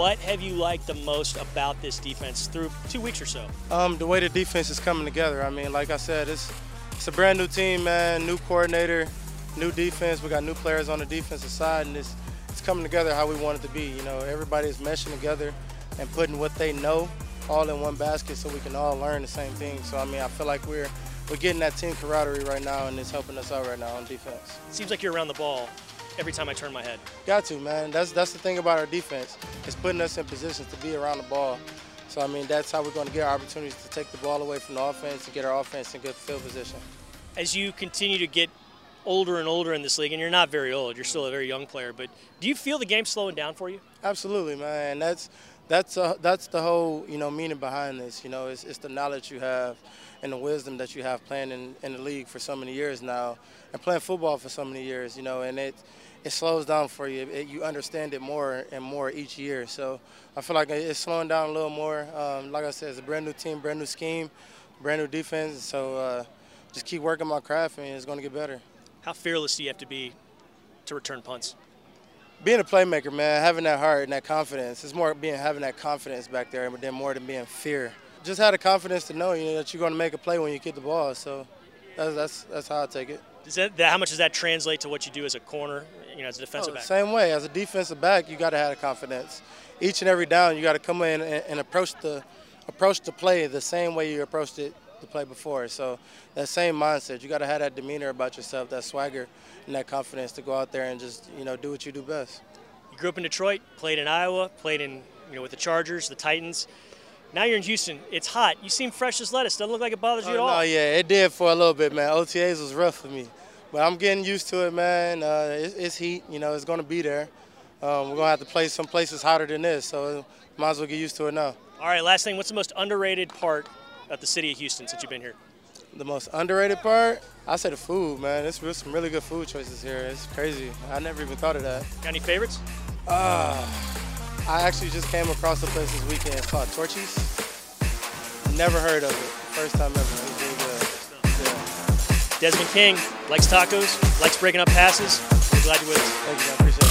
What have you liked the most about this defense through two weeks or so? Um, the way the defense is coming together. I mean, like I said, it's it's a brand new team, man. New coordinator, new defense. We got new players on the defensive side, and it's it's coming together how we want it to be. You know, everybody is meshing together and putting what they know all in one basket, so we can all learn the same thing. So I mean, I feel like we're we're getting that team camaraderie right now, and it's helping us out right now on defense. It seems like you're around the ball every time I turn my head. Got to, man. That's that's the thing about our defense. It's putting us in positions to be around the ball. So I mean, that's how we're going to get our opportunities to take the ball away from the offense and get our offense in good field position. As you continue to get older and older in this league, and you're not very old, you're still a very young player, but do you feel the game slowing down for you? Absolutely, man. That's that's uh, that's the whole you know meaning behind this. You know, it's, it's the knowledge you have and the wisdom that you have playing in, in the league for so many years now, and playing football for so many years. You know, and it it slows down for you. It, you understand it more and more each year. So I feel like it's slowing down a little more. Um, like I said, it's a brand new team, brand new scheme, brand new defense. So uh, just keep working my craft, and it's going to get better. How fearless do you have to be to return punts? being a playmaker, man, having that heart and that confidence. It's more being having that confidence back there, but then more than being fear. Just have the confidence to know, you know, that you're going to make a play when you get the ball. So that's that's that's how I take it. Does that, that, how much does that translate to what you do as a corner, you know, as a defensive oh, back? Same way. As a defensive back, you got to have the confidence. Each and every down, you got to come in and, and approach the approach the play the same way you approached it the play before. So that same mindset, you got to have that demeanor about yourself, that swagger, and that confidence to go out there and just you know do what you do best. You grew up in Detroit, played in Iowa, played in you know with the Chargers, the Titans. Now you're in Houston. It's hot. You seem fresh as lettuce. Doesn't look like it bothers you oh, at all. No, yeah, it did for a little bit, man. OTAs was rough for me, but I'm getting used to it, man. Uh, it's, it's, heat. You know, it's going to be there. Um, we're going to have to play some places hotter than this, so might as well get used to it now. All right, last thing. What's the most underrated part of the city of Houston since you've been here? The most underrated part? I say the food, man. There's some really good food choices here. It's crazy. I never even thought of that. Got any favorites? Uh, I actually just came across a place this weekend. It's called Torchy's. Never heard of it. First time ever. Really. Yeah. Desmond King likes tacos, likes breaking up passes. We're glad you're with us. Thank you, man. Appreciate it.